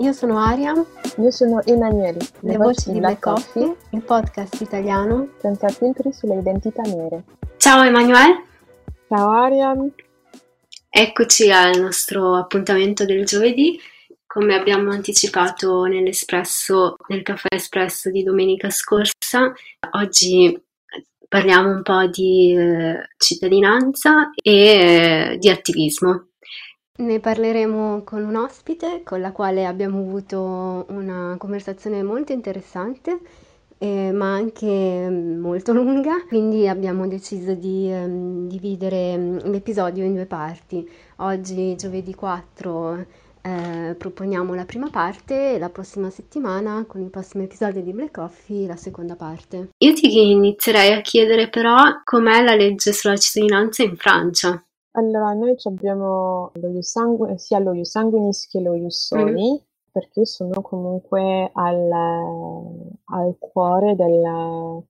io sono Aria. Io sono Emanuele. Le, Le voci di Black Coffee, Coffee, il podcast italiano senza filtri sulle identità nere. Ciao Emanuele. Ciao Aria. Eccoci al nostro appuntamento del giovedì. Come abbiamo anticipato nell'espresso, nel caffè espresso di domenica scorsa, oggi parliamo un po' di eh, cittadinanza e eh, di attivismo. Ne parleremo con un ospite con la quale abbiamo avuto una conversazione molto interessante, eh, ma anche molto lunga, quindi abbiamo deciso di um, dividere mm, l'episodio in due parti. Oggi, giovedì 4, eh, proponiamo la prima parte e la prossima settimana, con il prossimo episodio di Black Coffee, la seconda parte. Io ti inizierei a chiedere però com'è la legge sulla cittadinanza in Francia. Allora, noi abbiamo lo sangu- sia lo ius sanguinis che lo ius soli, mm. perché sono comunque al, al cuore del,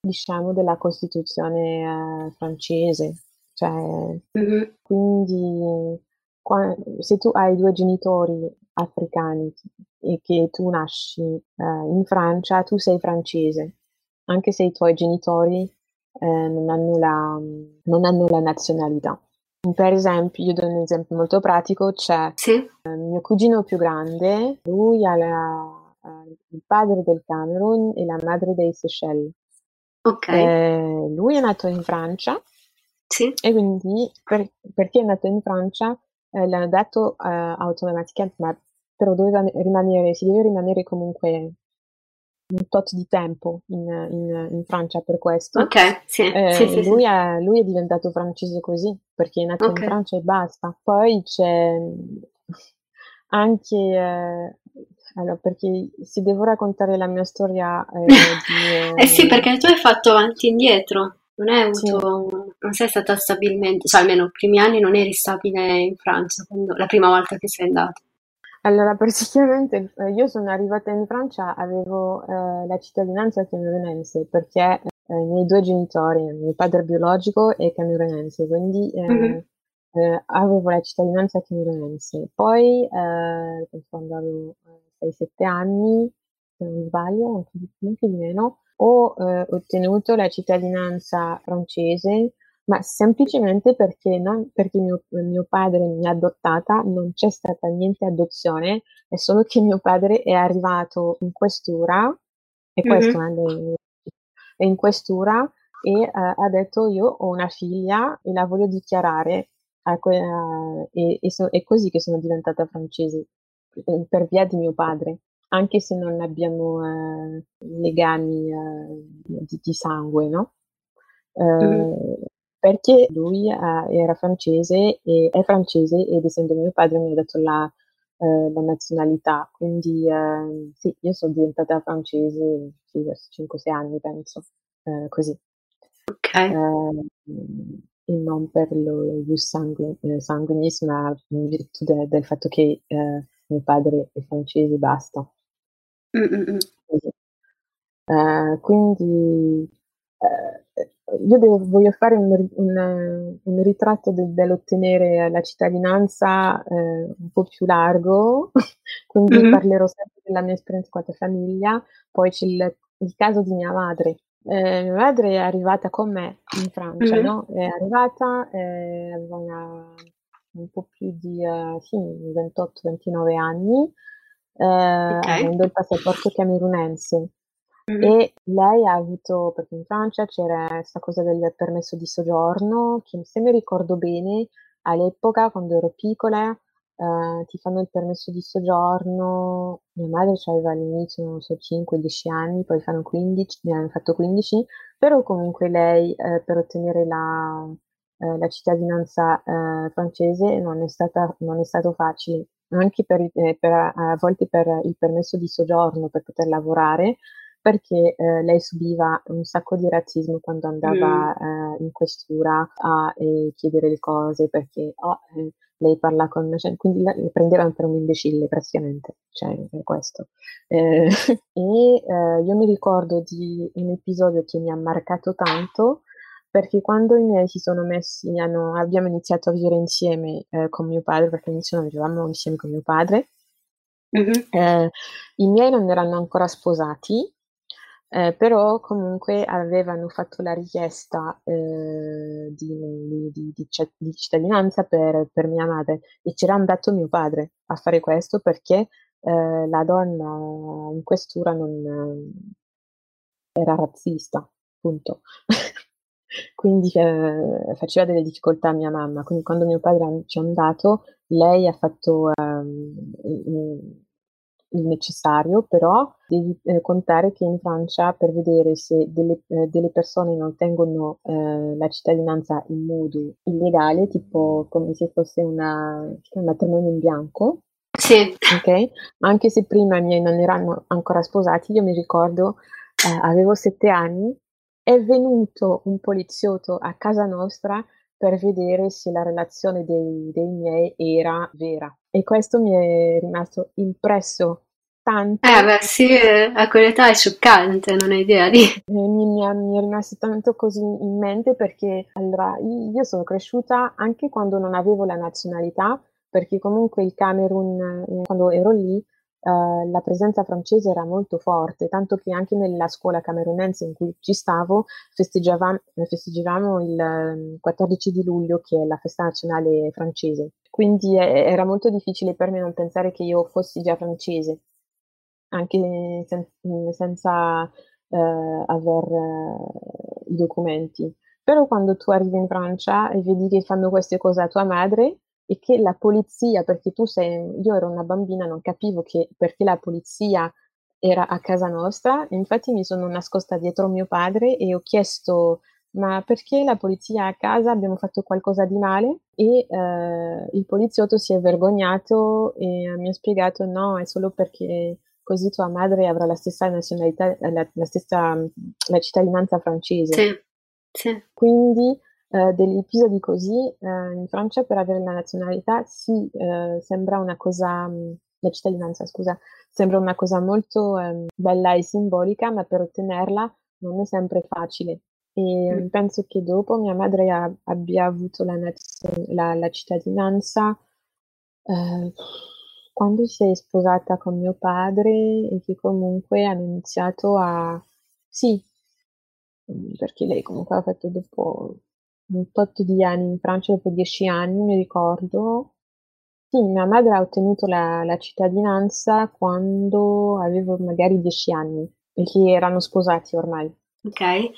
diciamo, della Costituzione eh, francese. Cioè, mm-hmm. quindi qua, se tu hai due genitori africani e che tu nasci eh, in Francia, tu sei francese, anche se i tuoi genitori eh, non, hanno la, non hanno la nazionalità. Per esempio, io do un esempio molto pratico, c'è sì. eh, mio cugino più grande, lui ha la, eh, il padre del Camerun e la madre dei Seychelles. Ok. Eh, lui è nato in Francia sì. e quindi per, perché è nato in Francia eh, l'hanno dato eh, automaticamente, ma però doveva rimanere, si deve rimanere comunque un tot di tempo in, in, in Francia per questo. Ok, sì. Eh, sì, sì, lui. È, lui, È, diventato francese così, perché è nato okay. in Francia e basta. Poi c'è anche... Eh, allora, perché se devo raccontare la mia storia... Eh, di, eh sì, perché tu hai fatto avanti e indietro. Non, è avuto, non sei stata stabilmente, cioè almeno i primi anni non eri stabile in Francia, quando, la prima volta che sei andata. Allora, praticamente eh, io sono arrivata in Francia, avevo eh, la cittadinanza camerunense perché eh, i miei due genitori, mio padre biologico è camerunense, quindi mm-hmm. avevo la cittadinanza camerunense. Poi, quando avevo 6-7 anni, se non sbaglio, anche di, anche di meno, ho ottenuto la cittadinanza francese ma semplicemente perché, non, perché mio, mio, padre mi ha adottata, non c'è stata niente adozione, è solo che mio padre è arrivato in questura, e questo mm-hmm. è in questura, e uh, ha detto io ho una figlia e la voglio dichiarare, uh, e, e so, è così che sono diventata francese, per via di mio padre anche se non abbiamo eh, legami eh, di, di, sangue, no? Eh, mm perché lui uh, era francese e è francese ed essendo mio padre mi ha dato la, uh, la nazionalità, quindi uh, sì, io sono diventata francese sì, verso 5-6 anni penso, così. Ok. e non per lo ius sanguinis, ma in virtù de, del fatto che mio padre è francese e basta. Mm-mm. quindi io devo, voglio fare un, un, un ritratto de, dell'ottenere la cittadinanza eh, un po' più largo, quindi mm-hmm. parlerò sempre della mia esperienza con la famiglia, poi c'è il, il, caso di mia madre. Eh, mia madre è arrivata con me in Francia, mm-hmm. no? È arrivata, eh, aveva una, un po' più di uh, sì, 28-29 anni, eh, okay. avendo il passaporto camerunense. Mm-hmm. E lei ha avuto, perché in Francia c'era questa cosa del permesso di soggiorno, che se mi ricordo bene all'epoca, quando ero piccola, eh, ti fanno il permesso di soggiorno. Mia madre aveva all'inizio, non so, 5-10 anni, poi fanno 15, ne hanno fatto 15, però comunque lei eh, per ottenere la, eh, la cittadinanza eh, francese non è, stata, non è stato facile, anche per, eh, per, a volte per il permesso di soggiorno per poter lavorare, perché eh, lei subiva un sacco di razzismo quando andava mm. eh, in questura a eh, chiedere le cose, perché oh, eh, lei parla con... Cioè, quindi la, le prendevano per un imbecille praticamente, cioè questo. Eh, e eh, io mi ricordo di un episodio che mi ha marcato tanto, perché quando i miei si sono messi, hanno, abbiamo iniziato a vivere insieme con mio padre, perché all'inizio non vivevamo insieme con mio padre, Mm-hmm. I miei non erano ancora sposati eh, però comunque avevano fatto la richiesta eh, di, di, di, di, cittadinanza per, per, mia madre e c'era andato mio padre a fare questo perché eh, la donna in questura non era razzista, appunto. quindi eh, faceva delle difficoltà a mia mamma. Quindi quando mio padre ci è andato, lei ha fatto um, il necessario, però devi eh, contare che in Francia per vedere se delle, eh, delle persone non ottengono eh, la cittadinanza in modo illegale, tipo come se fosse una, un matrimonio in bianco, sì. ok? Anche se prima i miei non erano ancora sposati, io mi ricordo, eh, avevo sette anni, è venuto un poliziotto a casa nostra per vedere se la relazione dei, dei miei era vera. E questo mi è rimasto impresso tanto. Eh beh sì, a quell'età è scioccante, non hai idea di... Mi, mi, è, mi, è, rimasto tanto così in mente perché allora io sono cresciuta anche quando non avevo la nazionalità, perché comunque il Camerun, eh, quando ero lì, Uh, la presenza francese era molto forte, tanto che anche nella scuola camerunense in cui ci stavo festeggiavamo, il 14 ehm, di luglio, che è la festa nazionale francese. Quindi è, era molto difficile per me non pensare che io fossi già francese, anche sen- senza uh, aver uh, i documenti. Però quando tu arrivi in Francia e vedi che fanno queste cose a tua madre, e che la polizia, perché tu sei, io ero una bambina, non capivo che perché la polizia era a casa nostra, infatti mi sono nascosta dietro mio padre e ho chiesto ma perché la polizia a casa abbiamo fatto qualcosa di male e eh, il poliziotto si è vergognato e mi ha spiegato no, è solo perché così tua madre avrà la stessa nazionalità, la, la stessa la cittadinanza francese. Sì, sì. Quindi eh, degli episodi così eh, in Francia per avere la nazionalità sì, eh, sembra una cosa, mm, la cittadinanza scusa, sembra una cosa molto ehm, bella e simbolica, ma per ottenerla non è sempre facile. E mm. penso che dopo mia madre ha, abbia avuto la, la, la cittadinanza eh, quando si è sposata con mio padre e che comunque hanno iniziato a... Sì, perché lei comunque ha fatto dopo un tot di anni in Francia, dopo dieci anni, mi ricordo. Sì, mia madre ha ottenuto la, la cittadinanza quando avevo magari dieci anni, perché erano sposati ormai. Ok,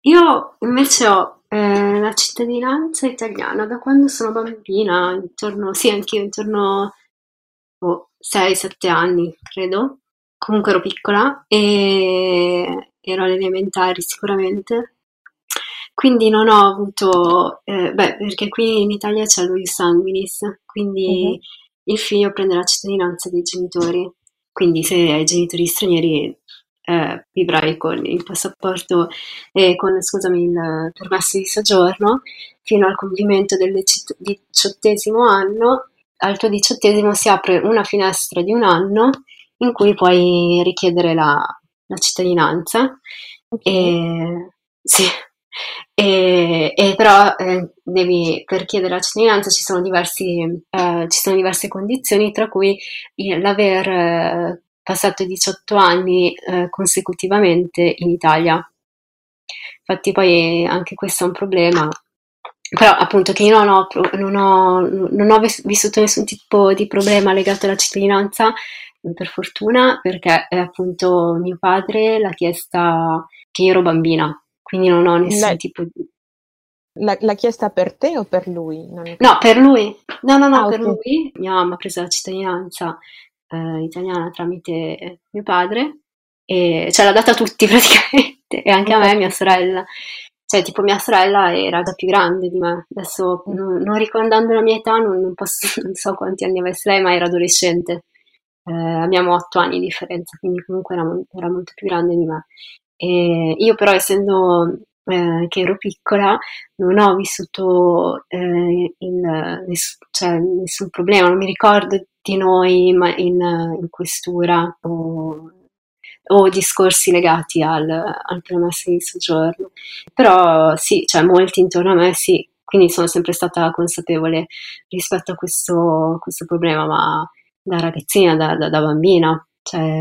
io invece ho eh, la cittadinanza italiana da quando sono bambina, intorno, sì, anche io intorno oh, 6-7 anni, credo. Comunque ero piccola e ero alle elementari sicuramente. Quindi non ho avuto, eh, beh, perché qui in Italia c'è ius sanguinis, quindi uh-huh. il figlio prende la cittadinanza dei genitori. Quindi se hai genitori stranieri eh, vivrai con il passaporto e con, scusami, il permesso di soggiorno fino al compimento del diciottesimo anno. Al tuo diciottesimo si apre una finestra di un anno in cui puoi richiedere la, la cittadinanza. Okay. E, sì, e, e però eh, devi, per chiedere la cittadinanza ci sono, diversi, eh, ci sono diverse condizioni, tra cui l'aver eh, passato 18 anni eh, consecutivamente in Italia. Infatti poi anche questo è un problema, però appunto che io non ho, non ho, non ho vissuto nessun tipo di problema legato alla cittadinanza, per fortuna, perché eh, appunto mio padre l'ha chiesta che io ero bambina, quindi non ho nessun Beh. tipo di... L'ha, l'ha chiesta per te o per lui? No, per lui. No, no, no, ah, per okay. lui. Mia mamma ha preso la cittadinanza eh, italiana tramite mio padre e ce l'ha data a tutti praticamente, e anche a me e mia sorella. Cioè, tipo, mia sorella era da più grande di me. Adesso, mm. non, non ricordando la mia età, non, non, posso, non so quanti anni avesse lei, ma era adolescente. Eh, abbiamo otto anni di differenza, quindi comunque era, era molto più grande di me. E io però, essendo eh, che ero piccola, non ho vissuto eh, in, cioè, nessun problema, non mi ricordo di noi in, in questura o, o, discorsi legati al, al permesso di soggiorno. Però sì, cioè molti intorno a me sì, quindi sono sempre stata consapevole rispetto a questo, questo problema, ma da ragazzina, da, da, da bambina, cioè,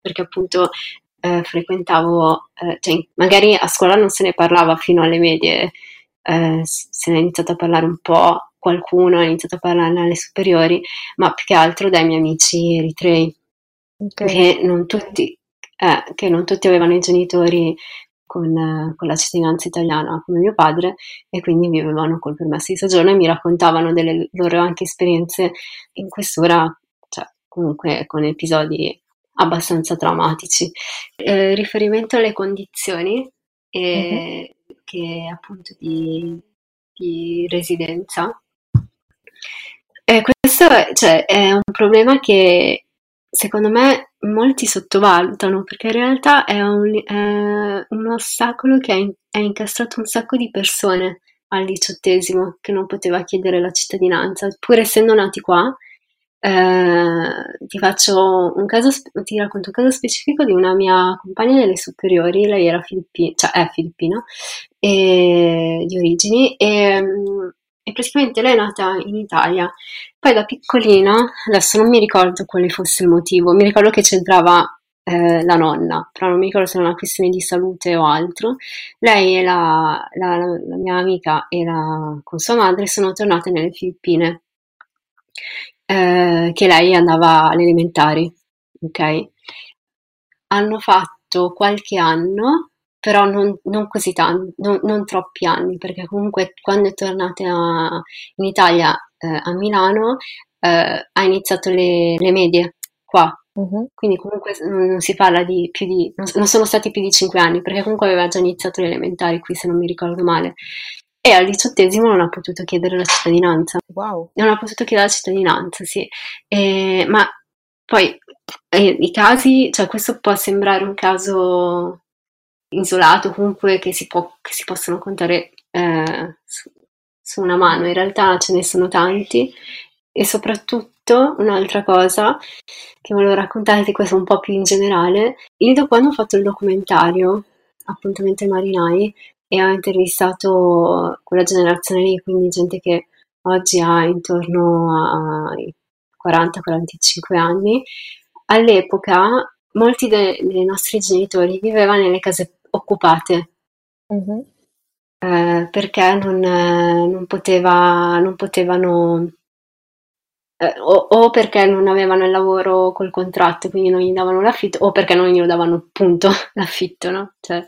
perché appunto eh, frequentavo, eh, cioè, magari a scuola non se ne parlava fino alle medie, eh, se ne è iniziato a parlare un po', qualcuno ha iniziato a parlare alle superiori, ma più che altro dai miei amici eritrei, okay. che, non tutti, eh, che non tutti avevano i genitori con, con, la cittadinanza italiana come mio padre e quindi vivevano col permesso di soggiorno e mi raccontavano delle loro anche esperienze in questura, cioè comunque con episodi abbastanza traumatici. Eh, riferimento alle condizioni eh, uh-huh. che appunto di, di residenza. Eh, questo è, cioè, è un problema che secondo me molti sottovalutano perché in realtà è un, è un ostacolo che ha, in, ha incastrato un sacco di persone al diciottesimo che non poteva chiedere la cittadinanza, pur essendo nati qua, eh, ti faccio un caso, ti racconto un caso specifico di una mia compagna delle superiori, lei era filippina, cioè è filippina, e, di origini, e, e praticamente lei è nata in Italia. Poi da piccolina, adesso non mi ricordo quale fosse il motivo, mi ricordo che c'entrava eh, la nonna, però non mi ricordo se era una questione di salute o altro. Lei e la, la, la mia amica e la, con sua madre sono tornate nelle Filippine eh, che lei andava alle elementari, ok? Hanno fatto qualche anno, però non, non così tanti, non, non, troppi anni, perché comunque quando è tornata in Italia, eh, a Milano, eh, ha iniziato le, le medie qua. Uh-huh. Quindi comunque non si parla di più di, non sono stati più di 5 anni, perché comunque aveva già iniziato le elementari qui, se non mi ricordo male e al diciottesimo non ha potuto chiedere la cittadinanza. Wow. Non ha potuto chiedere la cittadinanza, sì. E, ma poi eh, i casi, cioè questo può sembrare un caso isolato, comunque che si, può, che si possono contare eh, su, su una mano, in realtà ce ne sono tanti e soprattutto un'altra cosa che volevo raccontarti, questo un po' più in generale, io quando ho fatto il documentario Appuntamento ai marinai e ho intervistato quella generazione lì, quindi gente che oggi ha intorno ai 40-45 anni. All'epoca molti de- dei nostri genitori vivevano nelle case occupate. Uh-huh. Eh, perché non, non, poteva, non potevano eh, o, o, perché non avevano il lavoro col contratto, quindi non gli davano l'affitto, o perché non gli davano appunto l'affitto, no? Cioè,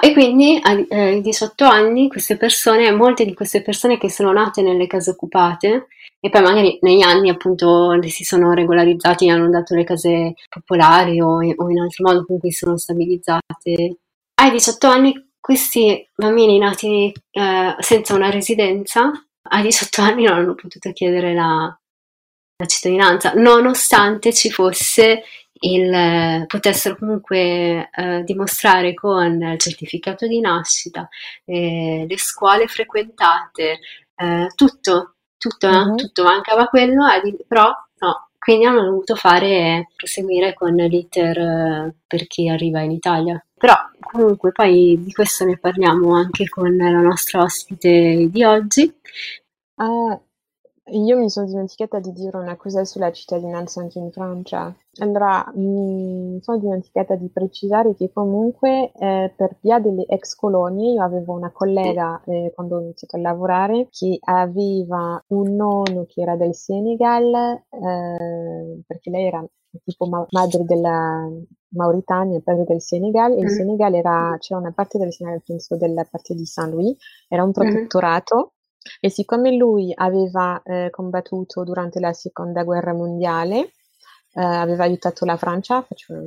e quindi ai eh, 18 anni queste persone, molte di queste persone che sono nate nelle case occupate e poi magari negli anni appunto si sono regolarizzati e hanno dato le case popolari o, o in altro modo comunque sono stabilizzate. Ai 18 anni questi bambini nati eh, senza una residenza a 18 anni non hanno potuto chiedere la, la cittadinanza, nonostante ci fosse il, potessero comunque eh, dimostrare con il certificato di nascita, eh, le scuole frequentate, eh, tutto, tutto, uh-huh. tutto, mancava quello, però no, quindi hanno dovuto fare, proseguire con l'iter eh, per chi arriva in Italia. Però comunque poi di questo ne parliamo anche con la nostra ospite di oggi. Uh, io mi sono dimenticata di dire una cosa sulla cittadinanza anche in Francia. Allora, mi sono dimenticata di precisare che comunque eh, per via delle ex colonie io avevo una collega eh, quando ho iniziato a lavorare che aveva un nonno che era del Senegal, eh, perché lei era tipo ma- madre della, Mauritania, padre del Senegal, e il mm. Senegal era, c'era una parte del Senegal, penso della parte di Saint-Louis, era un mm-hmm. protettorato, mm. E siccome lui aveva eh, combattuto durante la seconda guerra mondiale, eh, aveva aiutato la Francia, faceva,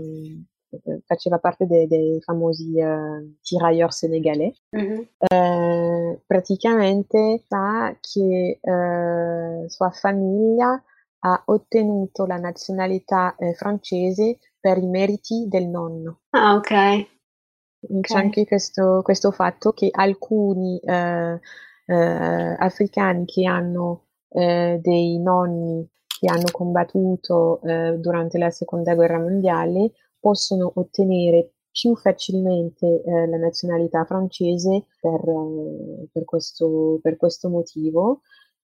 faceva parte dei, dei famosi eh, tirailleurs senegalais, mm-hmm. praticamente sa che eh, sua famiglia ha ottenuto la nazionalità eh, francese per i meriti del nonno. Ah, ok. C'è okay. anche questo, questo, fatto che alcuni eh, eh, africani che hanno eh, dei nonni che hanno combattuto eh, durante la seconda guerra mondiale possono ottenere più facilmente eh, la nazionalità francese per, per, questo, per questo motivo.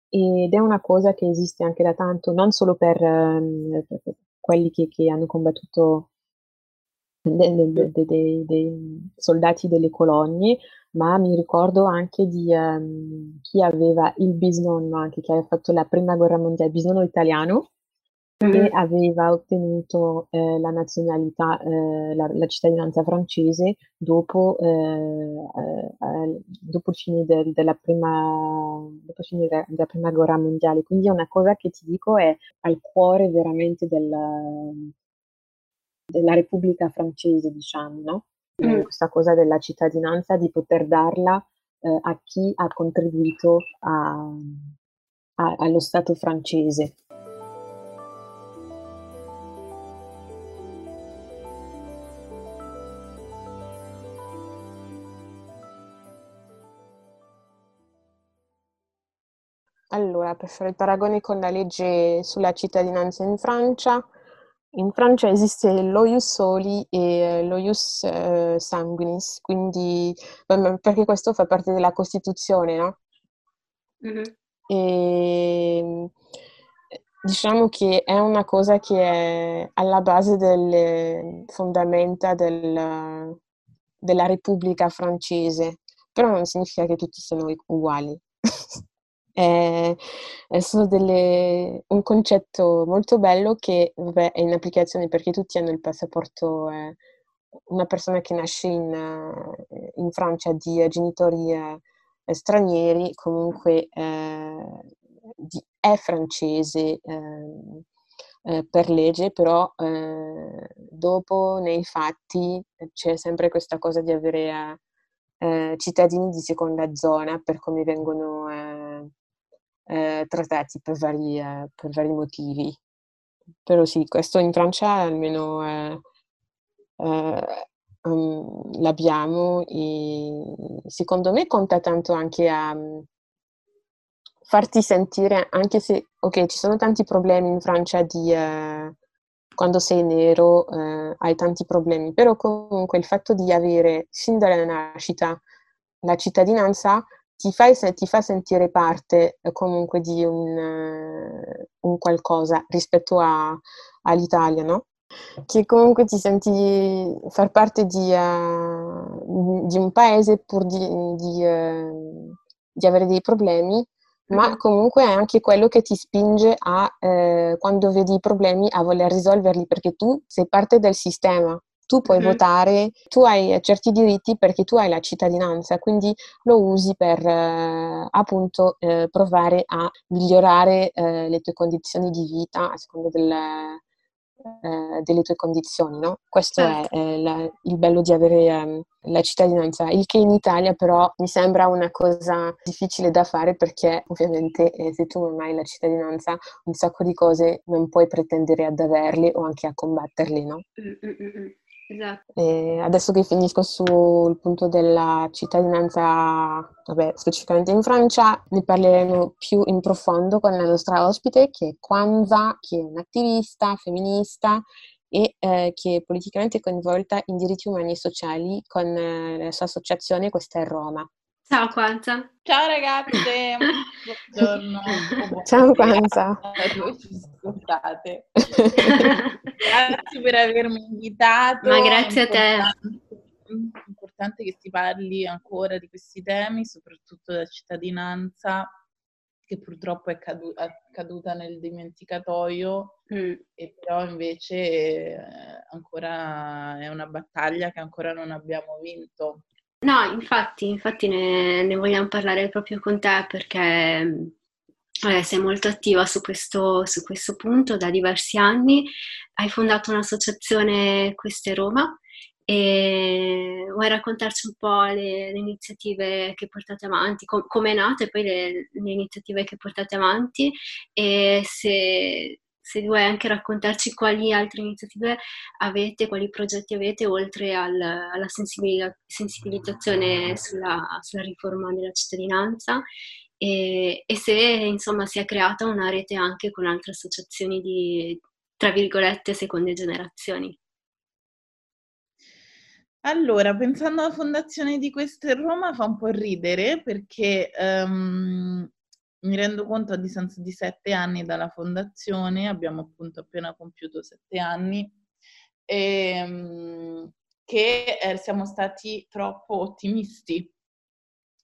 Ed è una cosa che esiste anche da tanto, non solo per, um, per quelli che, che, hanno combattuto dei, dei, dei, dei, soldati delle colonie, ma mi ricordo anche di um, chi aveva il bisnonno, anche che aveva fatto la prima guerra mondiale, il bisnonno italiano, che aveva ottenuto eh, la nazionalità, eh, la, la, cittadinanza francese dopo, eh, eh dopo il fine de, della, prima, dopo fine de, della prima guerra mondiale. Quindi è una cosa che ti dico è al cuore veramente del, della Repubblica francese, diciamo, no? Mm. Questa cosa della cittadinanza, di poter darla eh, a chi ha contribuito a, a, allo Stato francese. Allora, per fare il paragone con la legge sulla cittadinanza in Francia, in Francia esiste lo ius soli e lo ius eh, sanguinis, quindi perché questo fa parte della Costituzione, no? Mm-hmm. E, diciamo che è una cosa che è alla base delle fondamenta del, della Repubblica francese, però non significa che tutti siano uguali. è, è solo delle, un concetto molto bello che vabbè, è in applicazione perché tutti hanno il passaporto. Eh, una persona che nasce in, eh, in Francia di genitori eh, stranieri comunque eh, di, è francese ehm, eh, per legge, però eh, dopo nei fatti c'è sempre questa cosa di avere cittadini di seconda zona per come vengono eh, trattati per vari, eh, per vari, motivi. Però sì, questo in Francia almeno eh, um, l'abbiamo e secondo me conta tanto anche a um, farti sentire, anche se, ok, ci sono tanti problemi in Francia di... Uh, quando sei nero eh, hai tanti problemi, però comunque il fatto di avere sin dalla nascita la cittadinanza ti, fai, ti fa sentire parte eh, comunque di un, eh, un qualcosa rispetto a, all'Italia, no? Che comunque ti senti far parte di, uh, di un paese pur di, di, uh, di, avere dei problemi, ma mm-hmm. comunque è anche quello che ti spinge a, eh, quando vedi i problemi, a voler risolverli, perché tu sei parte del sistema tu puoi mm-hmm. votare, tu hai certi diritti perché tu hai la cittadinanza, quindi lo usi per eh, appunto eh, provare a migliorare eh, le tue condizioni di vita a seconda del, eh, delle tue condizioni, no? Questo certo. è la, il bello di avere um, la cittadinanza, il che in Italia però mi sembra una cosa difficile da fare perché ovviamente eh, se tu non hai la cittadinanza un sacco di cose non puoi pretendere ad averle o anche a combatterle, no? Mm-mm. Esatto. E adesso che finisco sul punto della cittadinanza, vabbè, specificamente in Francia, ne parleremo più in profondo con la nostra ospite che è Kwanza, che è un'attivista femminista e eh, che è politicamente coinvolta in diritti umani e sociali con eh, la sua associazione Questa è Roma. Ciao Quanza. Ciao ragazze, buongiorno. Ciao Quanza. Scusate. grazie per avermi invitato. Ma grazie a te. È importante che si parli ancora di questi temi, soprattutto della cittadinanza che purtroppo è, cadu- è caduta nel dimenticatoio, Mm. e però invece eh, ancora è una battaglia che ancora non abbiamo vinto. No, infatti, infatti ne, ne vogliamo parlare proprio con te perché eh, sei molto attiva su questo, su questo punto da diversi anni. Hai fondato un'associazione Queste Roma e vuoi raccontarci un po' le, le iniziative che portate avanti, com- come è nata e poi le, le iniziative che portate avanti e se, se vuoi anche raccontarci quali altre iniziative avete, quali progetti avete oltre al- alla sensibilizza- sensibilizzazione sulla, sulla riforma della cittadinanza e, e se insomma si è creata una rete anche con altre associazioni di, tra virgolette, seconde generazioni. Allora, pensando alla fondazione di Questo in Roma fa un po' ridere perché ehm, mi rendo conto a distanza di sette anni dalla fondazione, abbiamo appunto appena compiuto sette anni, ehm, che eh, siamo stati troppo ottimisti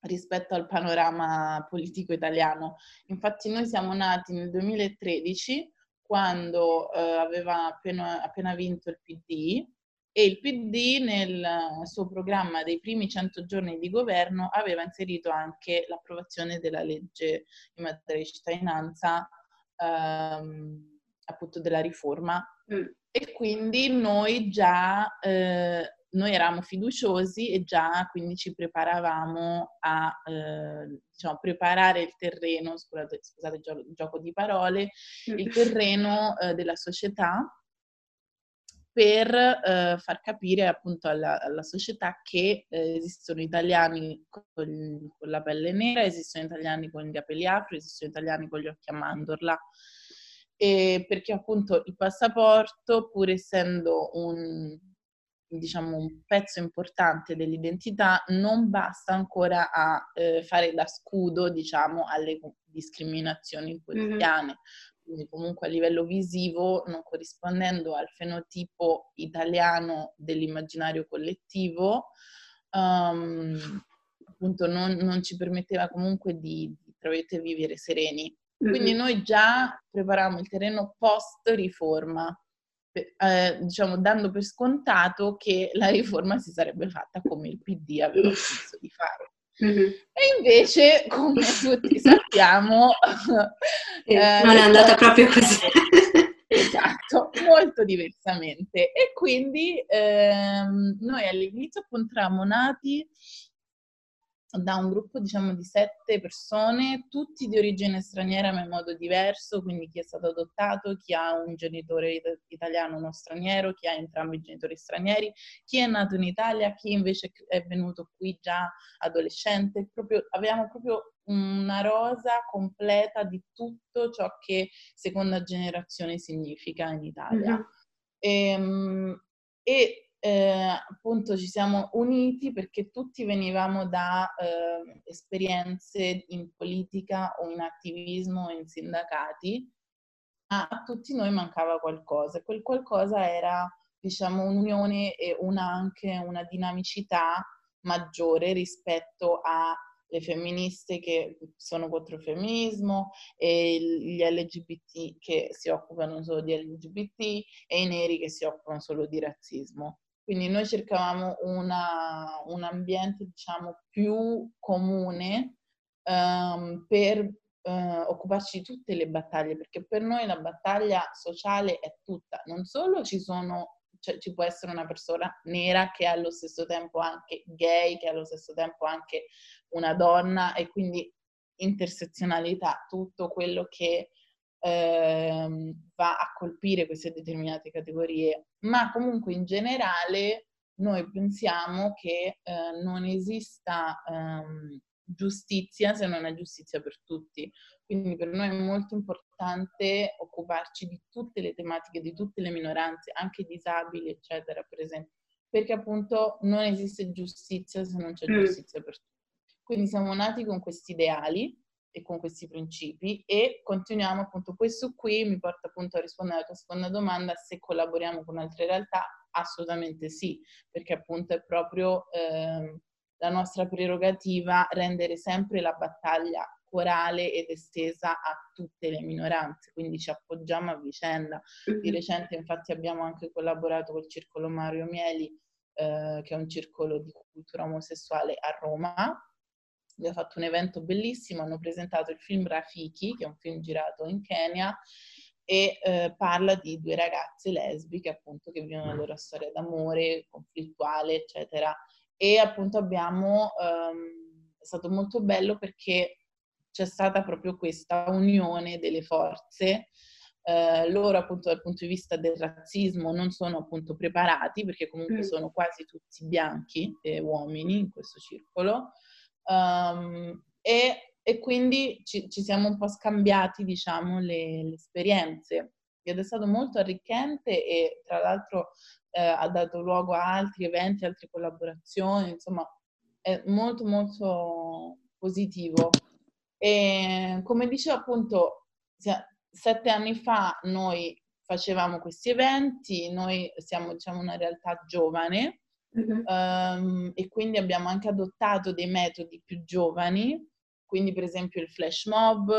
rispetto al panorama politico italiano. Infatti noi siamo nati nel 2013 quando eh, aveva appena, appena vinto il PD e il PD nel suo programma dei primi 100 giorni di governo aveva inserito anche l'approvazione della legge in materia di cittadinanza, ehm, appunto della riforma. Mm. E quindi noi già, eh, noi eravamo fiduciosi e già quindi ci preparavamo a eh, diciamo, preparare il terreno, scusate, scusate il gio- gioco di parole, il terreno eh, della società per eh, far capire appunto alla, alla società che eh, esistono italiani con, con la pelle nera, esistono italiani con gli capelli afro, esistono italiani con gli occhi a mandorla. E perché appunto il passaporto, pur essendo un, diciamo, un pezzo importante dell'identità, non basta ancora a eh, fare da scudo, diciamo, alle discriminazioni quotidiane. Quindi comunque a livello visivo, non corrispondendo al fenotipo italiano dell'immaginario collettivo, um, appunto non, non, ci permetteva comunque di, di vivere sereni. Quindi noi già preparavamo il terreno post riforma, eh, diciamo dando per scontato che la riforma si sarebbe fatta come il PD aveva pensato di fare. Mm-hmm. E invece, come tutti sappiamo, eh, non è andata proprio così. esatto, molto diversamente. E quindi ehm, noi all'inizio appunto eravamo nati da un gruppo diciamo di sette persone, tutti di origine straniera ma in modo diverso, quindi chi è stato adottato, chi ha un genitore italiano, uno straniero, chi ha entrambi i genitori stranieri, chi è nato in Italia, chi invece è venuto qui già adolescente, proprio, avevamo proprio una rosa completa di tutto ciò che seconda generazione significa in Italia. Mm-hmm. Ehm, e, e eh, appunto ci siamo uniti perché tutti venivamo da eh, esperienze in politica o in attivismo o in sindacati, ma a tutti noi mancava qualcosa. Quel qualcosa era, diciamo, un'unione e una, anche una dinamicità maggiore rispetto alle femministe che sono contro il femminismo e gli LGBT che si occupano solo di LGBT e i neri che si occupano solo di razzismo. Quindi noi cercavamo una, un ambiente, diciamo, più comune um, per uh, occuparci di tutte le battaglie, perché per noi la battaglia sociale è tutta. Non solo ci sono, cioè, ci può essere una persona nera che è allo stesso tempo anche gay, che è allo stesso tempo anche una donna e quindi intersezionalità, tutto quello che ehm, va a colpire queste determinate categorie, ma comunque in generale noi pensiamo che eh, non esista ehm, giustizia se non è giustizia per tutti. Quindi per noi è molto importante occuparci di tutte le tematiche, di tutte le minoranze, anche disabili, eccetera, per esempio, perché appunto non esiste giustizia se non c'è mm. giustizia per tutti. Quindi siamo nati con questi ideali e con questi principi e continuiamo appunto questo qui mi porta appunto a rispondere alla tua seconda domanda se collaboriamo con altre realtà assolutamente sì perché appunto è proprio eh, la nostra prerogativa rendere sempre la battaglia corale ed estesa a tutte le minoranze, quindi ci appoggiamo a vicenda. Di Mhm. recente infatti abbiamo anche collaborato col Circolo Mario Mieli, eh, che è un circolo di cultura omosessuale a Roma. Abbiamo fatto un evento bellissimo, hanno presentato il film Rafiki, che è un film girato in Kenya, e eh, parla di due ragazze lesbiche appunto che vivono la loro storia d'amore, conflittuale, eccetera. E appunto abbiamo, ehm, è stato molto bello perché c'è stata proprio questa unione delle forze. Eh, loro appunto dal punto di vista del razzismo non sono appunto preparati perché comunque Mm. sono quasi tutti bianchi e uomini in questo circolo. Um, e, e quindi ci, ci siamo un po' scambiati, diciamo, le, le esperienze ed è stato molto arricchente e tra l'altro eh, ha dato luogo a altri eventi, altre collaborazioni, insomma è molto molto positivo. E come dicevo appunto, sette anni fa noi facevamo questi eventi, noi siamo diciamo una realtà giovane, Mhm. Ehm, e quindi abbiamo anche adottato dei metodi più giovani, quindi per esempio il flash mob,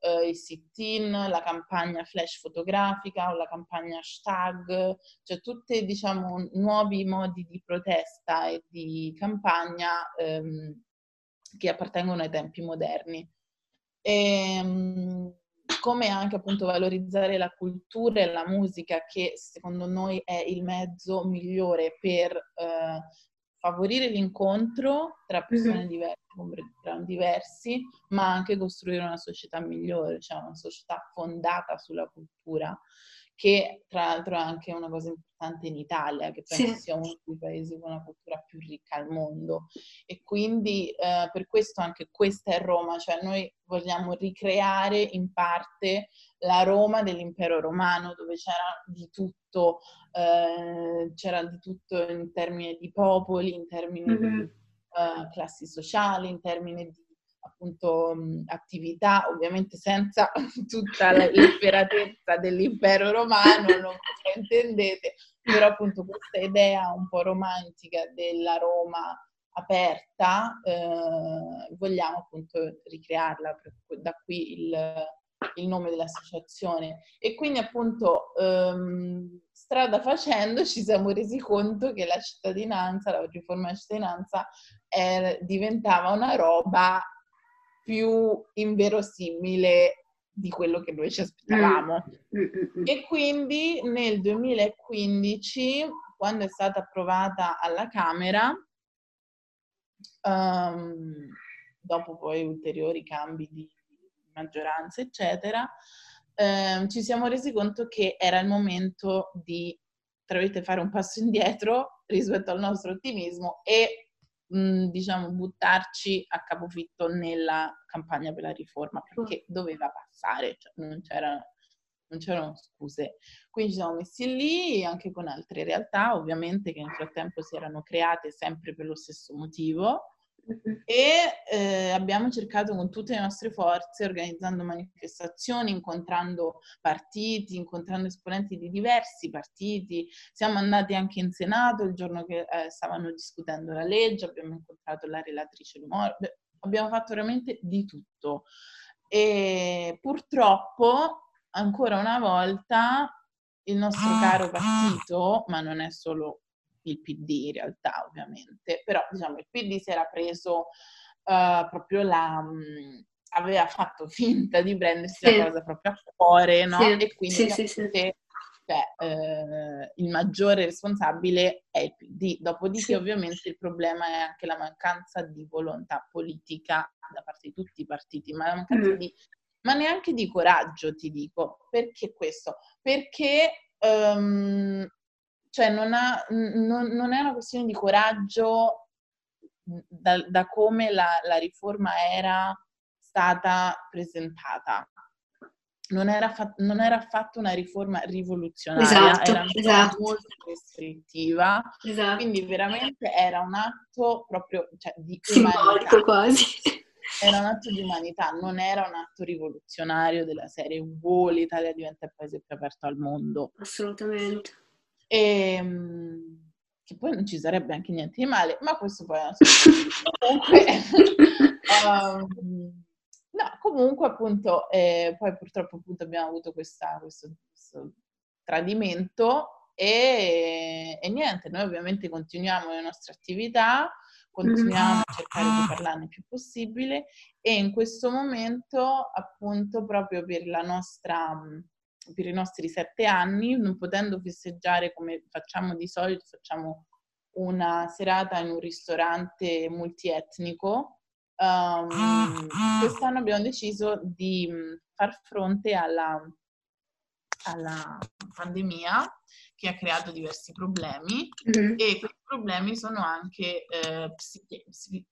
eh, il sit-in, la campagna flash fotografica o la campagna hashtag, cioè tutti diciamo nuovi modi di protesta e di campagna ehm, che appartengono ai tempi moderni. E, come anche appunto valorizzare la cultura e la musica che secondo noi è il mezzo migliore per eh, favorire l'incontro tra persone Mhm. diverse, con background diversi, ma anche costruire una società migliore, cioè una società fondata sulla cultura, che tra l'altro è anche una cosa importante in Italia, che penso Sì. sia uno dei paesi con una cultura più ricca al mondo. E quindi eh, per questo anche questa è Roma, cioè noi vogliamo ricreare in parte la Roma dell'impero romano, dove c'era di tutto, eh, c'era di tutto in termini di popoli, in termini di Mhm. eh, classi sociali, in termini di appunto attività, ovviamente senza tutta l'efferatezza dell'impero romano, non come intendete, però appunto questa idea un po' romantica della Roma aperta, eh, vogliamo appunto ricrearla, da qui il, il nome dell'associazione. E quindi appunto ehm, strada facendo ci siamo resi conto che la cittadinanza, la riforma della cittadinanza eh, diventava una roba più inverosimile di quello che noi ci aspettavamo. Mm, mm, mm. E quindi nel 2015, quando è stata approvata alla Camera, ehm, dopo poi ulteriori cambi di maggioranza, eccetera, ehm, ci siamo resi conto che era il momento di, fare un passo indietro rispetto al nostro ottimismo e mh, diciamo buttarci a capofitto nella campagna per la riforma perché doveva passare, cioè non c'era non c'erano scuse. Quindi ci siamo messi lì anche con altre realtà, ovviamente, che nel frattempo si erano create sempre per lo stesso motivo. E eh, abbiamo cercato con tutte le nostre forze, organizzando manifestazioni, incontrando partiti, incontrando esponenti di diversi partiti. Siamo andati anche in Senato il giorno che eh, stavano discutendo la legge, abbiamo incontrato la relatrice Lumor, Beh, abbiamo fatto veramente di tutto. E purtroppo, ancora una volta, il nostro caro partito, ma non è solo il PD in realtà ovviamente, però diciamo il PD si era preso eh, proprio la... mh, aveva fatto finta di prendersi Sì. la cosa proprio a cuore, no? Sì, E quindi sì, ovviamente, cioè, eh, il maggiore responsabile è il PD. Dopodiché Sì. ovviamente il problema è anche la mancanza di volontà politica da parte di tutti i partiti, ma Mm. di ma neanche di coraggio, ti dico. Perché questo? Perché ehm, cioè non, ha, non, non è una questione di coraggio da, da come la, la riforma era stata presentata. Non era, fa- non era affatto una riforma rivoluzionaria, Esatto, era esatto. molto restrittiva, Esatto. quindi veramente era un atto proprio cioè, di Simbolico umanità quasi. era un atto di umanità, non era un atto rivoluzionario della serie wow, l'Italia diventa il paese più aperto al mondo. Assolutamente. E, mm, che poi non ci sarebbe anche niente di male, ma questo poi è una. Comunque, ehm, No, comunque appunto, eh, poi purtroppo appunto abbiamo avuto questa, questo, questo tradimento e, e, niente, noi ovviamente continuiamo le nostre attività, continuiamo a cercare di parlarne il più possibile e in questo momento appunto proprio per la nostra per i nostri sette anni, non potendo festeggiare come facciamo di solito, facciamo una serata in un ristorante multietnico. Um, quest'anno abbiamo deciso di far fronte alla, alla pandemia che ha creato diversi problemi mm-hmm. e questi problemi sono anche eh, psichi-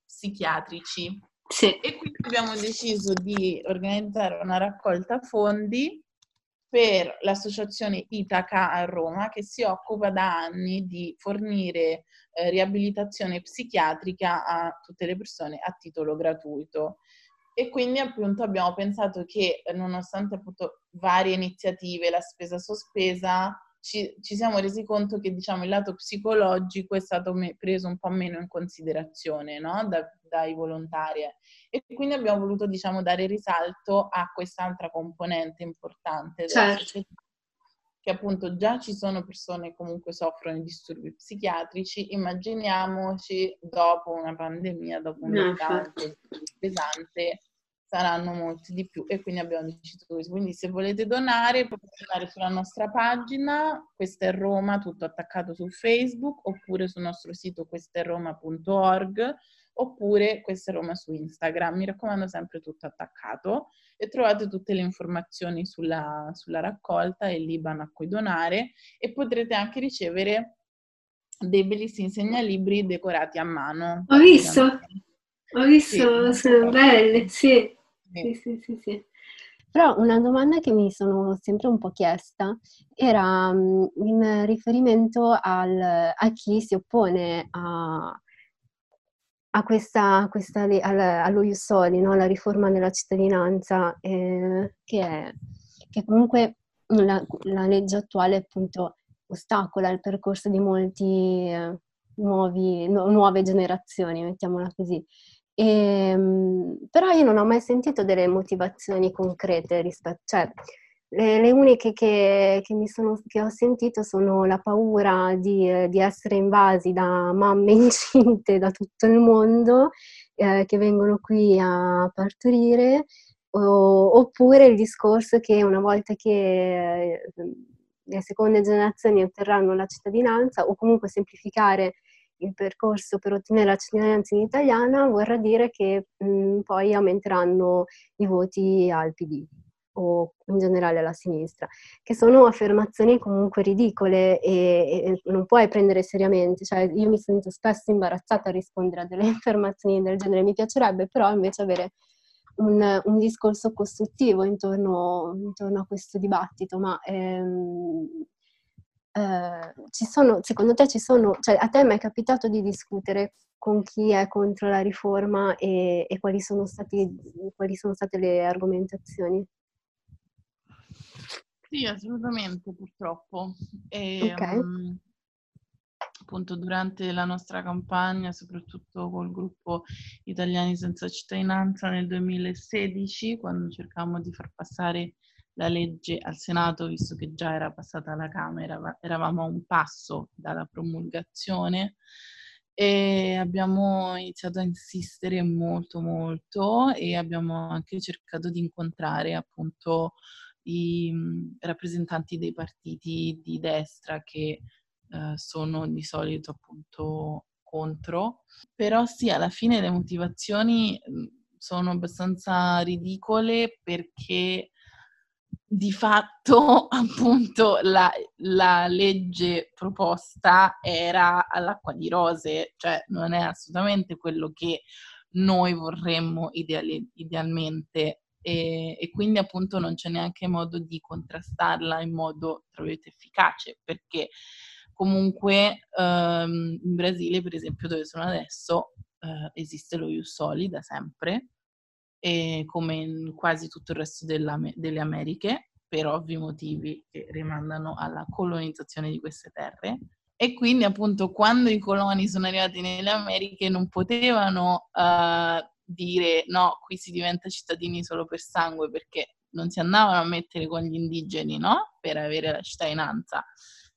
psichiatrici. Sì. E quindi abbiamo deciso di organizzare una raccolta fondi per l'associazione Itaca a Roma che si occupa da anni di fornire eh, riabilitazione psichiatrica a tutte le persone a titolo gratuito. E quindi appunto abbiamo pensato che nonostante appunto varie iniziative, la spesa sospesa, ci, ci siamo resi conto che diciamo il lato psicologico è stato me- preso un po' meno in considerazione no? da, dai volontari e quindi abbiamo voluto diciamo dare risalto a quest'altra componente importante della certo. società che appunto già ci sono persone che comunque soffrono di disturbi psichiatrici, immaginiamoci dopo una pandemia, dopo un no, pesante, saranno molti di più e quindi abbiamo deciso così. Quindi se volete donare potete andare sulla nostra pagina, questa è Roma, tutto attaccato su Facebook, oppure sul nostro sito questaeroma.org, oppure questa è Roma su Instagram. Mi raccomando sempre tutto attaccato e trovate tutte le informazioni sulla, sulla raccolta e l'IBAN a cui donare e potrete anche ricevere dei bellissimi segnalibri decorati a mano. Ho visto, ho visto, sì, sono belli, sì. Sì, sì, sì, sì. Però una domanda che mi sono sempre un po' chiesta era mm, in riferimento al, a chi si oppone a, a questa, questa al, allo Iussoli, no? alla riforma della cittadinanza, eh, che, è, che comunque la, la, legge attuale appunto ostacola il percorso di molti eh, nuove generazioni, mettiamola così. E, ehm, però io non ho mai sentito delle motivazioni concrete rispetto, cioè le, le uniche che, che, sono, che, ho sentito sono la paura di, di, essere invasi da mamme incinte da tutto il mondo eh, che vengono qui a partorire, o, oppure il discorso che una volta che eh, le seconde generazioni otterranno la cittadinanza o comunque semplificare il percorso per ottenere la cittadinanza in italiana vorrà dire che mh, poi aumenteranno i voti al PD o in generale alla sinistra, che sono affermazioni comunque ridicole e, e non puoi prendere seriamente. Cioè, io mi sento spesso imbarazzata a rispondere a delle affermazioni del genere, mi piacerebbe però invece avere un, un discorso costruttivo intorno, intorno, a questo dibattito, ma ehm, eh, ci sono, secondo te ci sono, cioè a te è mai capitato di discutere con chi è contro la riforma e, e quali, sono stati, quali sono state le argomentazioni? Sì, assolutamente, purtroppo. E, okay. um, appunto durante la nostra campagna, soprattutto col gruppo Italiani senza cittadinanza nel 2016, quando cercavamo di far passare la legge al Senato, visto che già era passata alla Camera, eravamo a un passo dalla promulgazione. E abbiamo iniziato a insistere molto molto e abbiamo anche cercato di incontrare appunto i mhmm, rappresentanti dei partiti di destra che eh, sono di solito appunto contro, però sì, alla fine le motivazioni mhmm, sono abbastanza ridicole perché di fatto appunto la, la, legge proposta era all'acqua di rose, cioè non è assolutamente quello che noi vorremmo ideali, idealmente. E, e, quindi appunto non c'è neanche modo di contrastarla in modo tra virgolette efficace perché comunque ehm, in Brasile per esempio dove sono adesso eh, esiste lo Ius Soli da sempre e come in quasi tutto il resto delle Americhe, per ovvi motivi che rimandano alla colonizzazione di queste terre. E quindi appunto quando i coloni sono arrivati nelle Americhe non potevano uh, dire no, qui si diventa cittadini solo per sangue perché non si andavano a mettere con gli indigeni, no? Per avere la cittadinanza.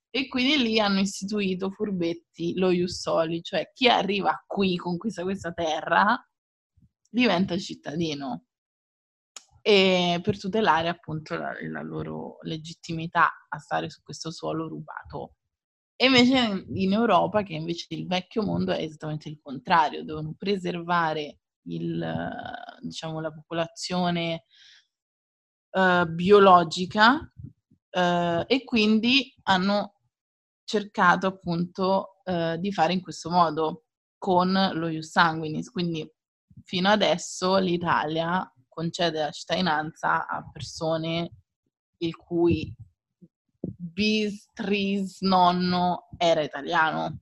E quindi lì hanno istituito furbetti lo Jussoli, cioè chi arriva qui, conquista questa terra, diventa cittadino. E per tutelare appunto la, la loro legittimità a stare su questo suolo rubato. E invece in Europa, che invece il vecchio mondo è esattamente il contrario, devono preservare il, diciamo, la popolazione uh, biologica uh, e quindi hanno cercato appunto uh, di fare in questo modo con lo ius sanguinis. Quindi fino adesso l'Italia concede la cittadinanza a persone il cui bis, tris, nonno era italiano.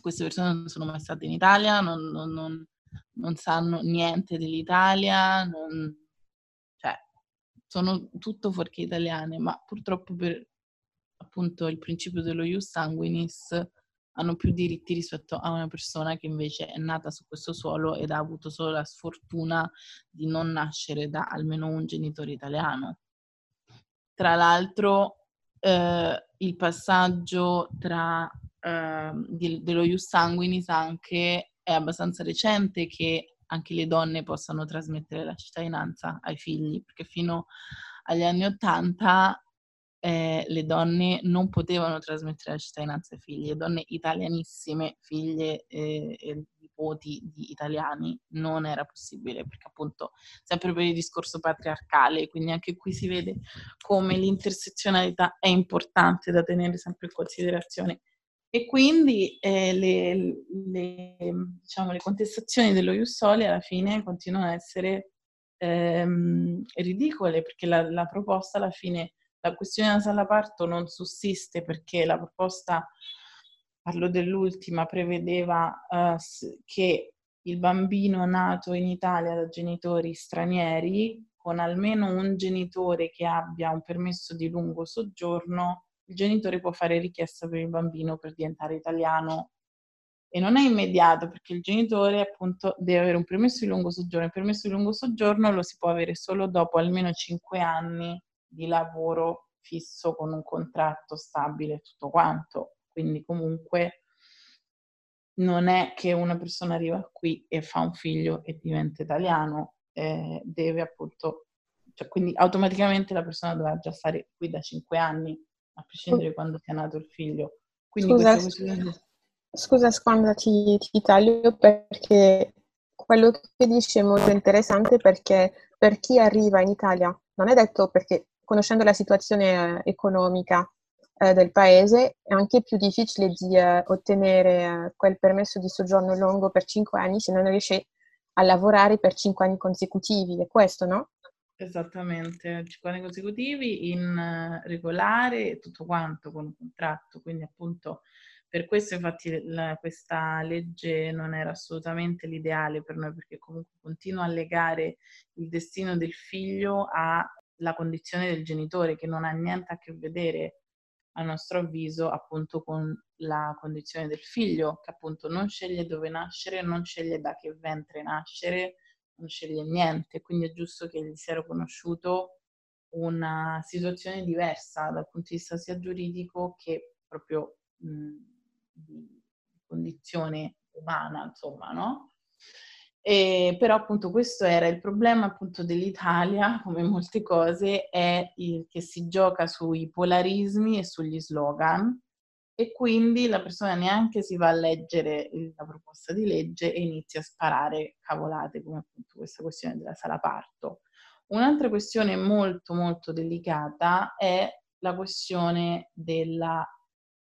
Queste persone non sono mai state in Italia, non, non, non, non sanno niente dell'Italia, cioè sono tutto fuorché italiane, ma purtroppo per appunto il principio dello ius sanguinis hanno più diritti rispetto a una persona che invece è nata su questo suolo ed ha avuto solo la sfortuna di non nascere da almeno un genitore italiano. Tra l'altro, eh, il passaggio tra, eh, di, dello ius sanguinis anche è abbastanza recente che anche le donne possano trasmettere la cittadinanza ai figli, perché fino agli anni Ottanta eh, le donne non potevano trasmettere la cittadinanza ai figli, le donne italianissime, figlie eh, e nipoti di italiani, non era possibile perché appunto sempre per il discorso patriarcale, quindi anche qui si vede come l'intersezionalità è importante da tenere sempre in considerazione. E quindi eh, le, le, diciamo, le, contestazioni dello Jussoli alla fine continuano a essere ehm, ridicole perché la, la proposta alla fine la questione della sala parto non sussiste perché la proposta, parlo dell'ultima, prevedeva uh, che il bambino nato in Italia da genitori stranieri, con almeno un genitore che abbia un permesso di lungo soggiorno, il genitore può fare richiesta per il bambino per diventare italiano e non è immediato perché il genitore appunto deve avere un permesso di lungo soggiorno. Il permesso di lungo soggiorno lo si può avere solo dopo almeno 5 anni di lavoro fisso con un contratto stabile e tutto quanto. Quindi comunque non è che una persona arriva qui e fa un figlio e diventa italiano, eh, deve appunto, cioè, quindi automaticamente la persona dovrà già stare qui da cinque anni, a prescindere da quando sia nato il figlio. Quindi scusa, questione... scusa Squanda, ti, ti taglio perché quello che dici è molto interessante perché per chi arriva in Italia, non è detto perché conoscendo la situazione eh, economica eh, del paese, è anche più difficile di eh, ottenere quel permesso di soggiorno lungo per cinque anni se non riesce a lavorare per cinque anni consecutivi. È questo, no? Esattamente, cinque anni consecutivi in regolare tutto quanto con un contratto, quindi appunto per questo infatti la, questa legge non era assolutamente l'ideale per noi perché comunque continua a legare il destino del figlio a la condizione del genitore che non ha niente a che vedere a nostro avviso appunto con la condizione del figlio che appunto non sceglie dove nascere, non sceglie da che ventre nascere, non sceglie niente, quindi è giusto che gli sia riconosciuto una situazione diversa dal punto di vista sia giuridico che proprio mh, di condizione umana, insomma, no? E, però appunto questo era il problema appunto dell'Italia, come molte cose, è il, che si gioca sui polarismi e sugli slogan e quindi la persona neanche si va a leggere la proposta di legge e inizia a sparare cavolate come appunto questa questione della sala parto. Un'altra questione molto molto delicata è la questione della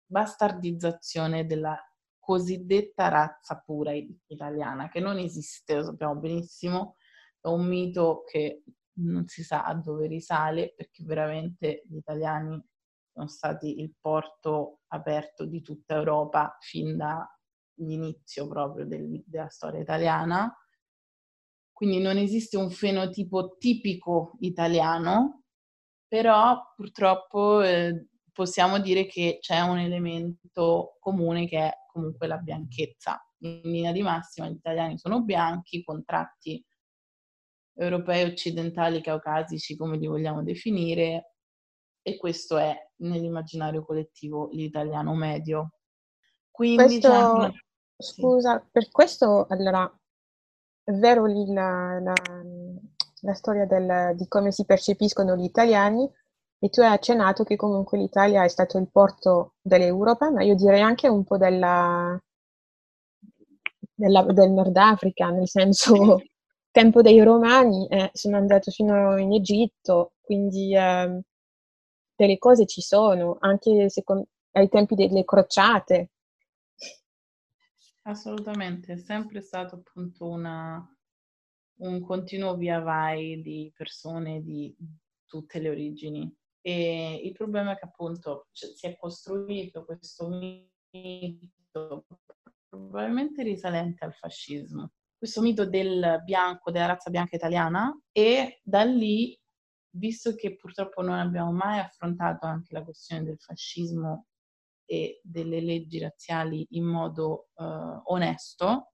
bastardizzazione della cosiddetta razza pura italiana, che non esiste, lo sappiamo benissimo, è un mito che non si sa a dove risale, perché veramente gli italiani sono stati il porto aperto di tutta Europa fin dall'inizio proprio del, della storia italiana. Quindi non esiste un fenotipo tipico italiano, però purtroppo eh, possiamo dire che c'è un elemento comune che è comunque la bianchezza in linea di massima gli italiani sono bianchi, contratti europei, occidentali, caucasici, come li vogliamo definire, e questo è nell'immaginario collettivo l'italiano medio. Quindi questo, una... Scusa, sì. per questo allora è vero lì la, la, la storia del, di come si percepiscono gli italiani e tu hai accennato che comunque l'Italia è stato il porto dell'Europa, ma io direi anche un po' della, della, del Nord Africa, nel senso tempo dei Romani, eh, sono andato fino in Egitto, quindi eh, delle cose ci sono, anche secondo, ai tempi delle crociate. Assolutamente, è sempre stato appunto una, un continuo via vai di persone di tutte le origini. E il problema è che appunto cioè, si è costruito questo mito probabilmente risalente al fascismo. Questo mito del bianco, della razza bianca italiana e da lì, visto che purtroppo non abbiamo mai affrontato anche la questione del fascismo e delle leggi razziali in modo uh, onesto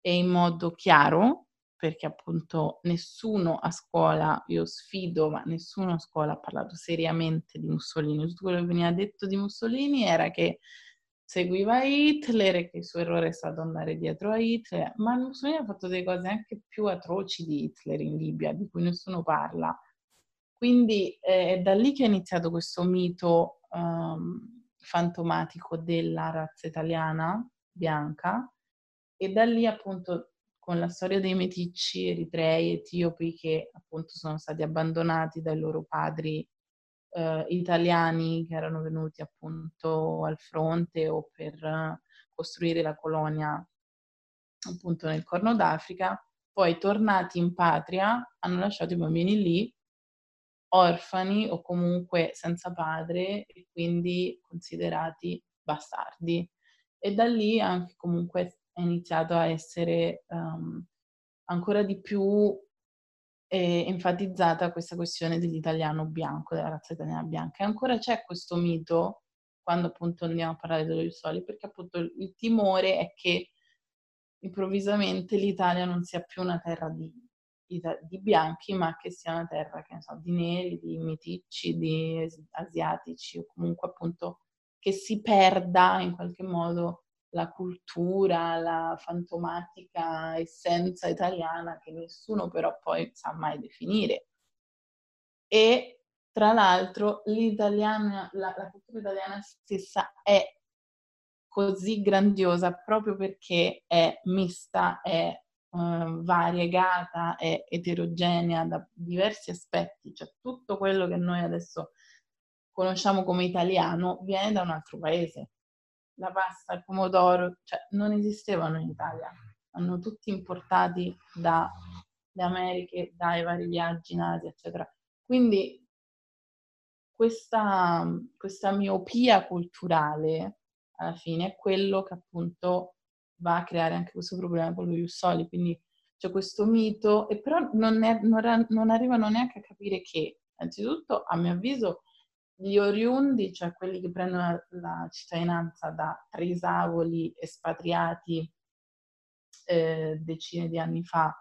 e in modo chiaro, perché appunto nessuno a scuola, io sfido, ma nessuno a scuola ha parlato seriamente di Mussolini. Tutto quello che veniva detto di Mussolini era che seguiva Hitler e che il suo errore è stato andare dietro a Hitler, ma Mussolini ha fatto delle cose anche più atroci di Hitler in Libia, di cui nessuno parla. Quindi eh, è da lì che è iniziato questo mito um, fantomatico della razza italiana bianca e da lì appunto con la storia dei meticci eritrei, etiopi che appunto sono stati abbandonati dai loro padri eh, italiani che erano venuti appunto al fronte o per costruire la colonia appunto nel Corno d'Africa, poi tornati in patria hanno lasciato i bambini lì orfani o comunque senza padre e quindi considerati bastardi. E da lì anche comunque è iniziato a essere um, ancora di più eh, enfatizzata questa questione dell'italiano bianco, della razza italiana bianca. E ancora c'è questo mito quando appunto andiamo a parlare dello Soli, perché appunto il timore è che improvvisamente l'Italia non sia più una terra di, di, di bianchi, ma che sia una terra, che ne so, di neri, di meticci, di asiatici, o comunque appunto che si perda in qualche modo la cultura, la fantomatica essenza italiana che nessuno però poi sa mai definire. E tra l'altro la, la cultura italiana stessa è così grandiosa proprio perché è mista, è uh, variegata, è eterogenea da diversi aspetti, cioè tutto quello che noi adesso conosciamo come italiano viene da un altro paese la pasta, il pomodoro, cioè non esistevano in Italia, hanno tutti importati dalle Americhe, dai vari viaggi in Asia, eccetera. Quindi questa, questa miopia culturale alla fine è quello che appunto va a creare anche questo problema con lo Jussoli, quindi c'è questo mito, e però non, è, non, non arrivano neanche a capire che, innanzitutto, a mio avviso, gli oriundi, cioè quelli che prendono la cittadinanza da trisavoli espatriati eh, decine di anni fa,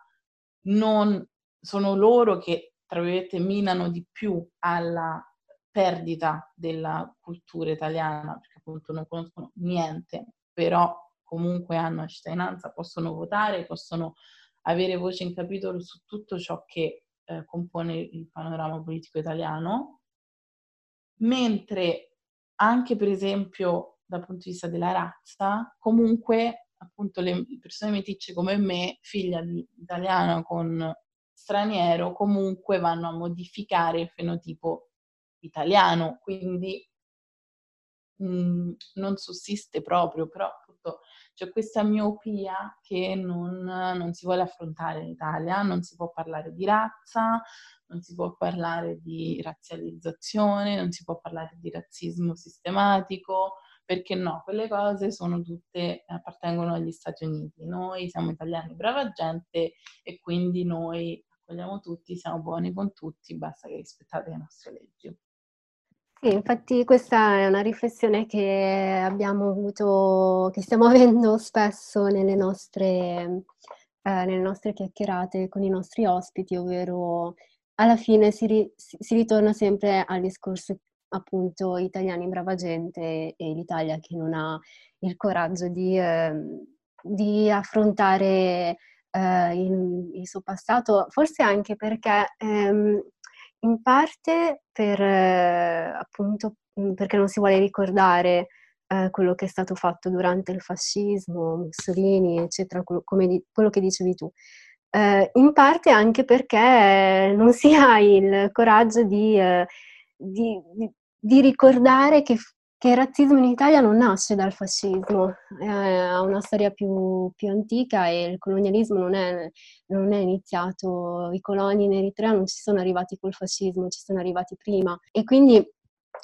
non sono loro che, tra virgolette, minano di più alla perdita della cultura italiana, perché appunto non conoscono niente, però comunque hanno la cittadinanza, possono votare, possono avere voce in capitolo su tutto ciò che eh, compone il panorama politico italiano mentre anche per esempio dal punto di vista della razza, comunque appunto le persone meticce come me, figlia di italiano con straniero, comunque vanno a modificare il fenotipo italiano, quindi mh, non sussiste proprio, però appunto c'è questa miopia che non, non si vuole affrontare in Italia, non si può parlare di razza, non si può parlare di razzializzazione, non si può parlare di razzismo sistematico, perché no, quelle cose sono tutte, appartengono agli Stati Uniti. Noi siamo italiani, brava gente e quindi noi accogliamo tutti, siamo buoni con tutti, basta che rispettate le nostre leggi. Sì, infatti questa è una riflessione che abbiamo avuto, che stiamo avendo spesso nelle nostre, eh, nelle nostre chiacchierate con i nostri ospiti, ovvero alla fine si, ri, si, ritorna sempre al discorso appunto italiani brava gente e l'Italia che non ha il coraggio di, eh, di affrontare eh, il, il, suo passato, forse anche perché ehm, in parte per, eh, appunto, mm, perché non si vuole ricordare eh, quello che è stato fatto durante il fascismo, Mussolini, eccetera, quello, di, quello che dicevi tu. Eh, in parte anche perché non si ha il coraggio di, eh, di, di ricordare che che il razzismo in Italia non nasce dal fascismo, ha una storia più, più, antica e il colonialismo non è, non è, iniziato, i coloni in Eritrea non ci sono arrivati col fascismo, ci sono arrivati prima. E quindi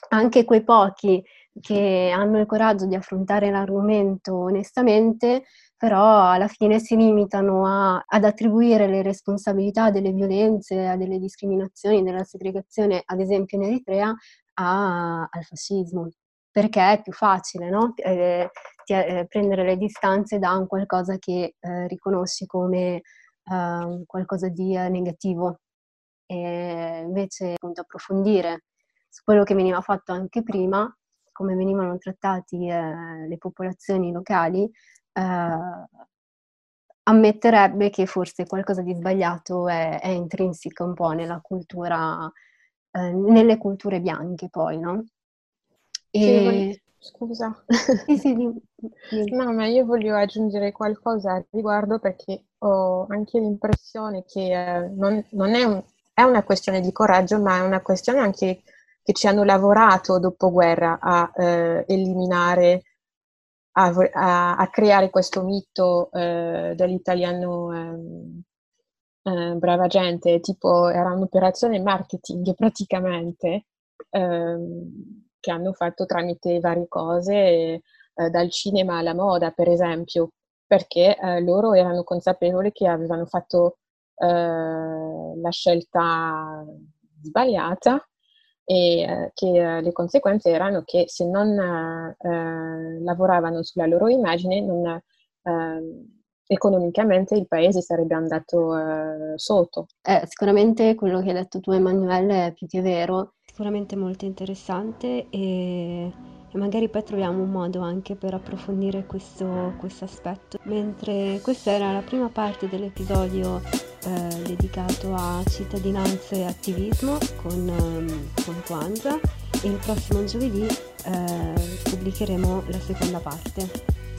anche quei pochi che hanno il coraggio di affrontare l'argomento onestamente, però alla fine si limitano a, ad attribuire le responsabilità delle violenze, delle discriminazioni, della segregazione, ad esempio in Eritrea, a, al fascismo perché è più facile no? eh, ti, eh, prendere le distanze da un qualcosa che eh, riconosci come ehm, qualcosa di eh, negativo e invece appunto approfondire su quello che veniva fatto anche prima, come venivano trattati eh, le popolazioni locali, eh, ammetterebbe che forse qualcosa di sbagliato è, è intrinseco un po' nella cultura, nelle culture bianche poi, no? E... Voglio... Scusa. Sì, sì, di... No, ma io voglio aggiungere qualcosa al riguardo perché ho anche l'impressione che eh, non, non è, un, è, una questione di coraggio, ma è una questione anche che ci hanno lavorato dopo guerra a eh, eliminare, a, a, a, creare questo mito eh, dell'italiano ehm, eh, brava gente, tipo era un'operazione marketing praticamente. Ehm, che hanno fatto tramite varie cose, eh, dal cinema alla moda, per esempio, perché eh, loro erano consapevoli che avevano fatto eh, la scelta sbagliata e eh, che eh, le conseguenze erano che se non lavoravano sulla loro immagine, non, ehm, economicamente il paese sarebbe andato sotto. sicuramente quello che hai detto tu Emanuele è più che vero sicuramente molto interessante e, e magari poi troviamo un modo anche per approfondire questo, questo aspetto. Mentre questa era la prima parte dell'episodio eh, dedicato a cittadinanza e attivismo con, um, con Kwanzaa e il prossimo giovedì eh, pubblicheremo la seconda parte.